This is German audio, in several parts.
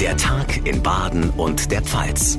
Der Tag in Baden und der Pfalz.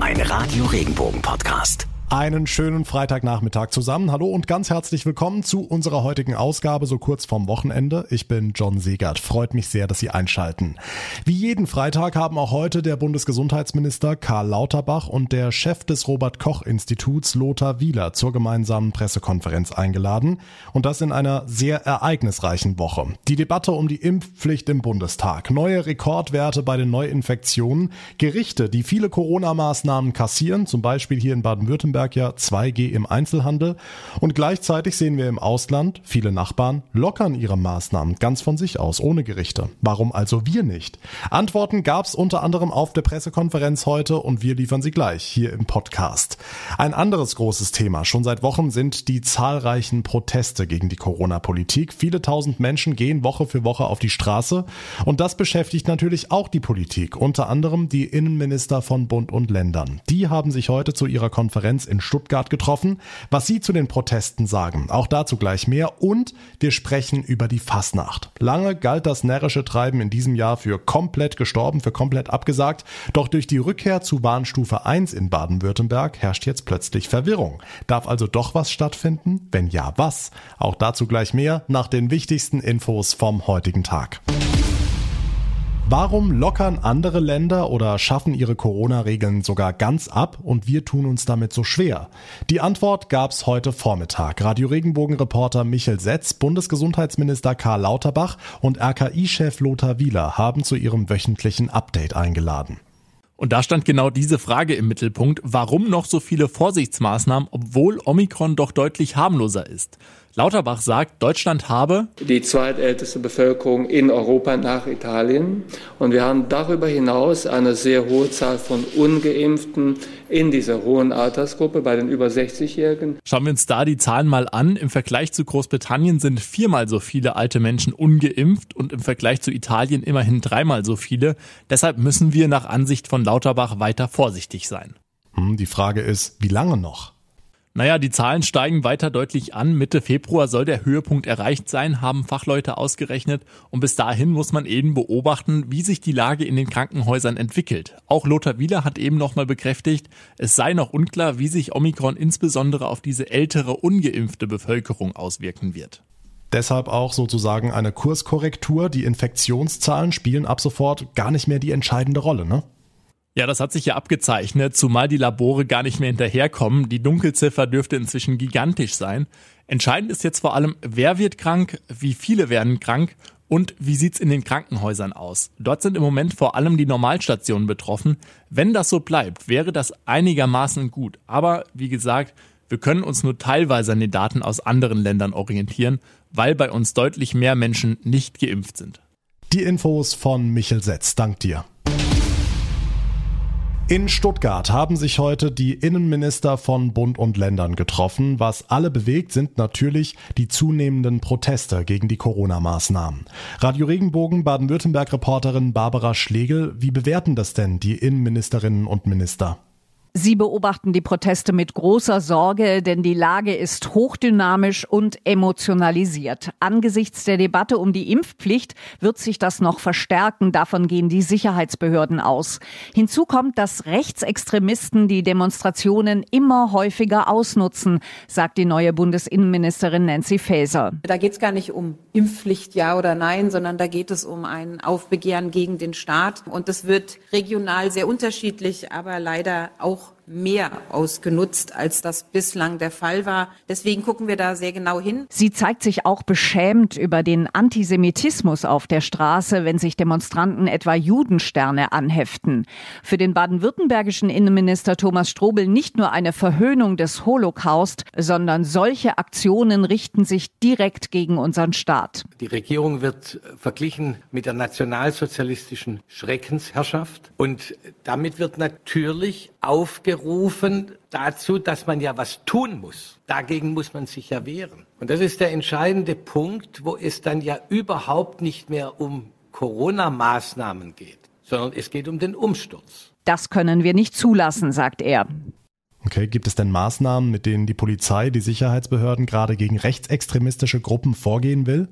Ein Radio Regenbogen Podcast. Einen schönen Freitagnachmittag zusammen. Hallo und ganz herzlich willkommen zu unserer heutigen Ausgabe so kurz vorm Wochenende. Ich bin John Segert. Freut mich sehr, dass Sie einschalten. Wie jeden Freitag haben auch heute der Bundesgesundheitsminister Karl Lauterbach und der Chef des Robert Koch Instituts Lothar Wieler zur gemeinsamen Pressekonferenz eingeladen. Und das in einer sehr ereignisreichen Woche. Die Debatte um die Impfpflicht im Bundestag, neue Rekordwerte bei den Neuinfektionen, Gerichte, die viele Corona-Maßnahmen kassieren, zum Beispiel hier in Baden-Württemberg Baden-Württemberg ja 2G im Einzelhandel und gleichzeitig sehen wir im Ausland, viele Nachbarn lockern ihre Maßnahmen ganz von sich aus, ohne Gerichte. Warum also wir nicht? Antworten gab's unter anderem auf der Pressekonferenz heute und wir liefern sie gleich hier im Podcast. Ein anderes großes Thema schon seit Wochen sind die zahlreichen Proteste gegen die Corona-Politik. Viele tausend Menschen gehen Woche für Woche auf die Straße und das beschäftigt natürlich auch die Politik, unter anderem die Innenminister von Bund und Ländern. Die haben sich heute zu ihrer Konferenz in Stuttgart getroffen, was sie zu den Protesten sagen. Auch dazu gleich mehr und wir sprechen über die Fasnacht. Lange galt das närrische Treiben in diesem Jahr für komplett gestorben, für komplett abgesagt, doch durch die Rückkehr zu Warnstufe 1 in Baden-Württemberg herrscht jetzt plötzlich Verwirrung. Darf also doch was stattfinden? Wenn ja, was? Auch dazu gleich mehr nach den wichtigsten Infos vom heutigen Tag. Warum lockern andere Länder oder schaffen ihre Corona-Regeln sogar ganz ab und wir tun uns damit so schwer? Die Antwort gab's heute Vormittag. Radio Regenbogen-Reporter Michel Setz, Bundesgesundheitsminister Karl Lauterbach und RKI-Chef Lothar Wieler haben zu ihrem wöchentlichen Update eingeladen. Und da stand genau diese Frage im Mittelpunkt, warum noch so viele Vorsichtsmaßnahmen, obwohl Omikron doch deutlich harmloser ist. Lauterbach sagt, Deutschland habe die zweitälteste Bevölkerung in Europa nach Italien. Und wir haben darüber hinaus eine sehr hohe Zahl von ungeimpften in dieser hohen Altersgruppe bei den über 60-Jährigen. Schauen wir uns da die Zahlen mal an. Im Vergleich zu Großbritannien sind viermal so viele alte Menschen ungeimpft und im Vergleich zu Italien immerhin dreimal so viele. Deshalb müssen wir nach Ansicht von Lauterbach weiter vorsichtig sein. Hm, die Frage ist, wie lange noch? Naja, die Zahlen steigen weiter deutlich an. Mitte Februar soll der Höhepunkt erreicht sein, haben Fachleute ausgerechnet. Und bis dahin muss man eben beobachten, wie sich die Lage in den Krankenhäusern entwickelt. Auch Lothar Wieler hat eben nochmal bekräftigt, es sei noch unklar, wie sich Omikron insbesondere auf diese ältere, ungeimpfte Bevölkerung auswirken wird. Deshalb auch sozusagen eine Kurskorrektur. Die Infektionszahlen spielen ab sofort gar nicht mehr die entscheidende Rolle, ne? Ja, das hat sich ja abgezeichnet, zumal die Labore gar nicht mehr hinterherkommen. Die Dunkelziffer dürfte inzwischen gigantisch sein. Entscheidend ist jetzt vor allem, wer wird krank, wie viele werden krank und wie sieht's in den Krankenhäusern aus? Dort sind im Moment vor allem die Normalstationen betroffen. Wenn das so bleibt, wäre das einigermaßen gut. Aber wie gesagt, wir können uns nur teilweise an den Daten aus anderen Ländern orientieren, weil bei uns deutlich mehr Menschen nicht geimpft sind. Die Infos von Michel Setz. Dank dir. In Stuttgart haben sich heute die Innenminister von Bund und Ländern getroffen. Was alle bewegt, sind natürlich die zunehmenden Proteste gegen die Corona-Maßnahmen. Radio Regenbogen Baden-Württemberg-Reporterin Barbara Schlegel, wie bewerten das denn die Innenministerinnen und Minister? Sie beobachten die Proteste mit großer Sorge, denn die Lage ist hochdynamisch und emotionalisiert. Angesichts der Debatte um die Impfpflicht wird sich das noch verstärken. Davon gehen die Sicherheitsbehörden aus. Hinzu kommt, dass Rechtsextremisten die Demonstrationen immer häufiger ausnutzen, sagt die neue Bundesinnenministerin Nancy Faeser. Da geht es gar nicht um Impfpflicht, ja oder nein, sondern da geht es um ein Aufbegehren gegen den Staat. Und das wird regional sehr unterschiedlich, aber leider auch jour mehr ausgenutzt, als das bislang der Fall war. Deswegen gucken wir da sehr genau hin. Sie zeigt sich auch beschämt über den Antisemitismus auf der Straße, wenn sich Demonstranten etwa Judensterne anheften. Für den baden-württembergischen Innenminister Thomas Strobel nicht nur eine Verhöhnung des Holocaust, sondern solche Aktionen richten sich direkt gegen unseren Staat. Die Regierung wird verglichen mit der nationalsozialistischen Schreckensherrschaft und damit wird natürlich aufgerufen, aufgerufen dazu, dass man ja was tun muss. Dagegen muss man sich ja wehren. Und das ist der entscheidende Punkt, wo es dann ja überhaupt nicht mehr um Corona-Maßnahmen geht, sondern es geht um den Umsturz. Das können wir nicht zulassen, sagt er. Okay, gibt es denn Maßnahmen, mit denen die Polizei, die Sicherheitsbehörden gerade gegen rechtsextremistische Gruppen vorgehen will?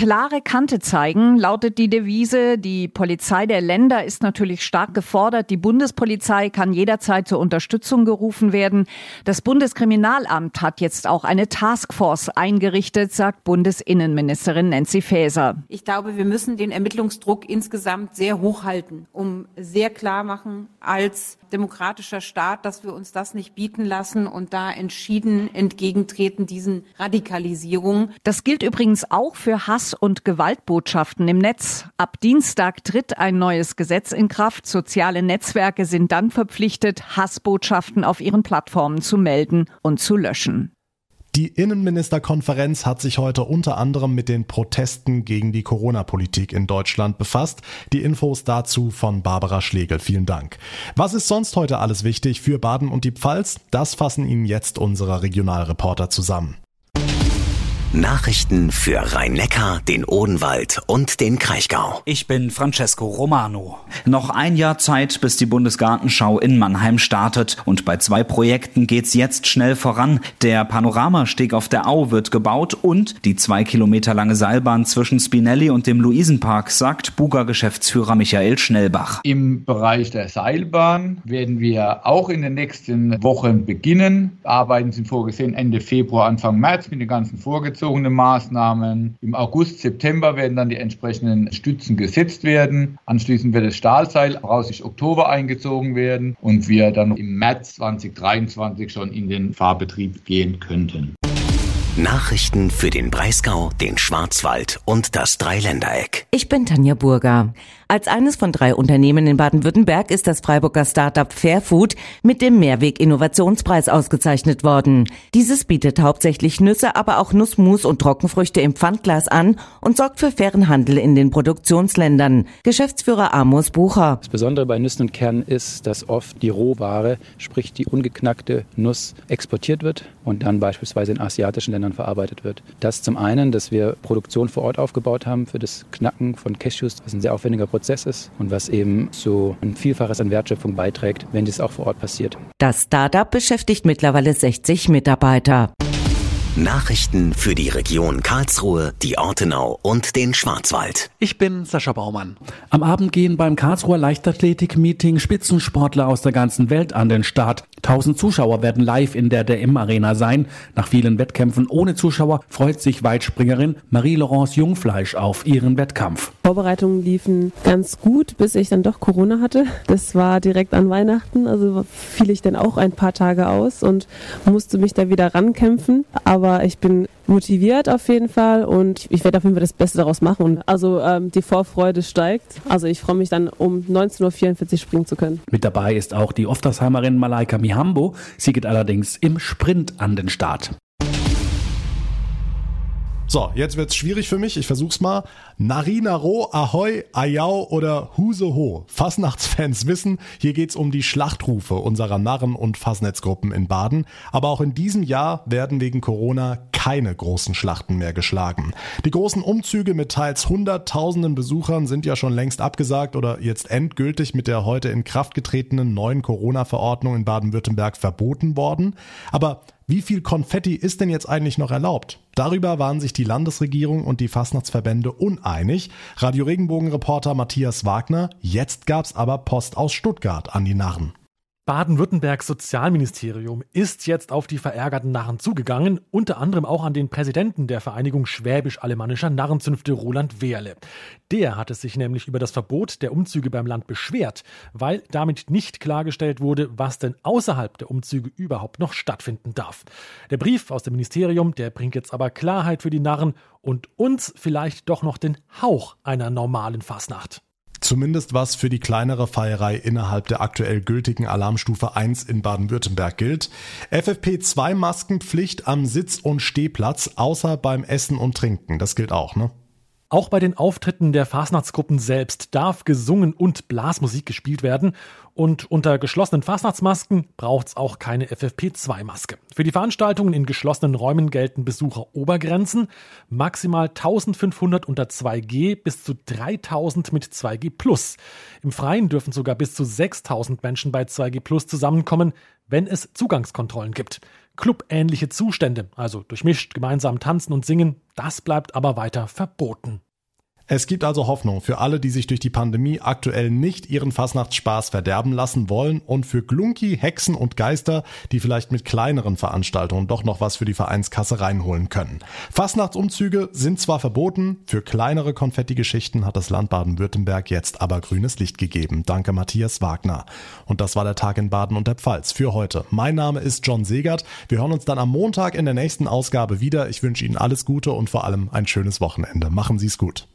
Klare Kante zeigen, lautet die Devise. Die Polizei der Länder ist natürlich stark gefordert. Die Bundespolizei kann jederzeit zur Unterstützung gerufen werden. Das Bundeskriminalamt hat jetzt auch eine Taskforce eingerichtet, sagt Bundesinnenministerin Nancy Faeser. Ich glaube, wir müssen den Ermittlungsdruck insgesamt sehr hoch halten, um sehr klar machen als demokratischer Staat, dass wir uns das nicht bieten lassen und da entschieden entgegentreten diesen Radikalisierungen. Das gilt übrigens auch für Hass und Gewaltbotschaften im Netz. Ab Dienstag tritt ein neues Gesetz in Kraft. Soziale Netzwerke sind dann verpflichtet, Hassbotschaften auf ihren Plattformen zu melden und zu löschen. Die Innenministerkonferenz hat sich heute unter anderem mit den Protesten gegen die Corona-Politik in Deutschland befasst. Die Infos dazu von Barbara Schlegel. Vielen Dank. Was ist sonst heute alles wichtig für Baden und die Pfalz? Das fassen Ihnen jetzt unsere Regionalreporter zusammen. Nachrichten für Rhein-Neckar, den Odenwald und den Kraichgau. Ich bin Francesco Romano. Noch ein Jahr Zeit, bis die Bundesgartenschau in Mannheim startet. Und bei zwei Projekten geht's jetzt schnell voran. Der Panoramasteg auf der Au wird gebaut und die zwei Kilometer lange Seilbahn zwischen Spinelli und dem Luisenpark, sagt Buga-Geschäftsführer Michael Schnellbach. Im Bereich der Seilbahn werden wir auch in den nächsten Wochen beginnen. Arbeiten sind vorgesehen Ende Februar, Anfang März mit den ganzen Vorgezogenen vorgezogene Maßnahmen. Im August, September werden dann die entsprechenden Stützen gesetzt werden. Anschließend wird das Stahlseil voraussichtlich Oktober eingezogen werden und wir dann im März 2023 schon in den Fahrbetrieb gehen könnten. Nachrichten für den Breisgau, den Schwarzwald und das Dreiländereck. Ich bin Tanja Burger. Als eines von drei Unternehmen in Baden-Württemberg ist das Freiburger Startup Fairfood mit dem Mehrweg Innovationspreis ausgezeichnet worden. Dieses bietet hauptsächlich Nüsse, aber auch Nussmus und Trockenfrüchte im Pfandglas an und sorgt für fairen Handel in den Produktionsländern. Geschäftsführer Amos Bucher. Das Besondere bei Nüssen und Kernen ist, dass oft die Rohware, sprich die ungeknackte Nuss, exportiert wird und dann beispielsweise in asiatischen Ländern verarbeitet wird. Das zum einen, dass wir Produktion vor Ort aufgebaut haben für das Knacken von Cashews, was ein sehr aufwendiger Prozess Prozess ist und was eben so ein Vielfaches an Wertschöpfung beiträgt, wenn dies auch vor Ort passiert. Das Startup beschäftigt mittlerweile 60 Mitarbeiter. Nachrichten für die Region Karlsruhe, die Ortenau und den Schwarzwald. Ich bin Sascha Baumann. Am Abend gehen beim Karlsruher Leichtathletik-Meeting Spitzensportler aus der ganzen Welt an den Start. Tausend Zuschauer werden live in der DM Arena sein. Nach vielen Wettkämpfen ohne Zuschauer freut sich Weitspringerin Marie-Laurence Jungfleisch auf ihren Wettkampf. Vorbereitungen liefen ganz gut, bis ich dann doch Corona hatte. Das war direkt an Weihnachten, also fiel ich dann auch ein paar Tage aus und musste mich da wieder rankämpfen. Aber ich bin motiviert auf jeden Fall und ich werde auf jeden Fall das Beste daraus machen. Also ähm, die Vorfreude steigt. Also ich freue mich dann um 19.44 Uhr springen zu können. Mit dabei ist auch die Oftersheimerin Malaika Mihambo. Sie geht allerdings im Sprint an den Start. So, jetzt wird's schwierig für mich. Ich versuch's mal. Narinaro, Ahoi, Ayau oder Huseho. Fasnachtsfans wissen, hier geht's um die Schlachtrufe unserer Narren- und Fassnetzgruppen in Baden. Aber auch in diesem Jahr werden wegen Corona keine großen Schlachten mehr geschlagen. Die großen Umzüge mit teils hunderttausenden Besuchern sind ja schon längst abgesagt oder jetzt endgültig mit der heute in Kraft getretenen neuen Corona-Verordnung in Baden-Württemberg verboten worden. Aber wie viel Konfetti ist denn jetzt eigentlich noch erlaubt? Darüber waren sich die Landesregierung und die Fastnachtsverbände uneinig. Radio Regenbogen-Reporter Matthias Wagner, jetzt gab's aber Post aus Stuttgart an die Narren. Baden-Württembergs Sozialministerium ist jetzt auf die verärgerten Narren zugegangen, unter anderem auch an den Präsidenten der Vereinigung Schwäbisch-Alemannischer Narrenzünfte Roland Wehrle. Der hatte sich nämlich über das Verbot der Umzüge beim Land beschwert, weil damit nicht klargestellt wurde, was denn außerhalb der Umzüge überhaupt noch stattfinden darf. Der Brief aus dem Ministerium, der bringt jetzt aber Klarheit für die Narren und uns vielleicht doch noch den Hauch einer normalen Fasnacht. Zumindest was für die kleinere Feierei innerhalb der aktuell gültigen Alarmstufe 1 in Baden-Württemberg gilt. FFP2 Maskenpflicht am Sitz- und Stehplatz, außer beim Essen und Trinken. Das gilt auch, ne? Auch bei den Auftritten der Fasnachtsgruppen selbst darf gesungen und Blasmusik gespielt werden. Und unter geschlossenen Fasnachtsmasken braucht es auch keine FFP2-Maske. Für die Veranstaltungen in geschlossenen Räumen gelten Besucherobergrenzen. Maximal 1500 unter 2G bis zu 3000 mit 2G Plus. Im Freien dürfen sogar bis zu 6000 Menschen bei 2G Plus zusammenkommen, wenn es Zugangskontrollen gibt. Clubähnliche Zustände, also durchmischt gemeinsam tanzen und singen, das bleibt aber weiter verboten. Es gibt also Hoffnung für alle, die sich durch die Pandemie aktuell nicht ihren Fastnachtsspaß verderben lassen wollen und für Glunki, Hexen und Geister, die vielleicht mit kleineren Veranstaltungen doch noch was für die Vereinskasse reinholen können. Fastnachtsumzüge sind zwar verboten, für kleinere Konfettigeschichten hat das Land Baden-Württemberg jetzt aber grünes Licht gegeben. Danke Matthias Wagner. Und das war der Tag in Baden und der Pfalz für heute. Mein Name ist John Segert. Wir hören uns dann am Montag in der nächsten Ausgabe wieder. Ich wünsche Ihnen alles Gute und vor allem ein schönes Wochenende. Machen Sie es gut.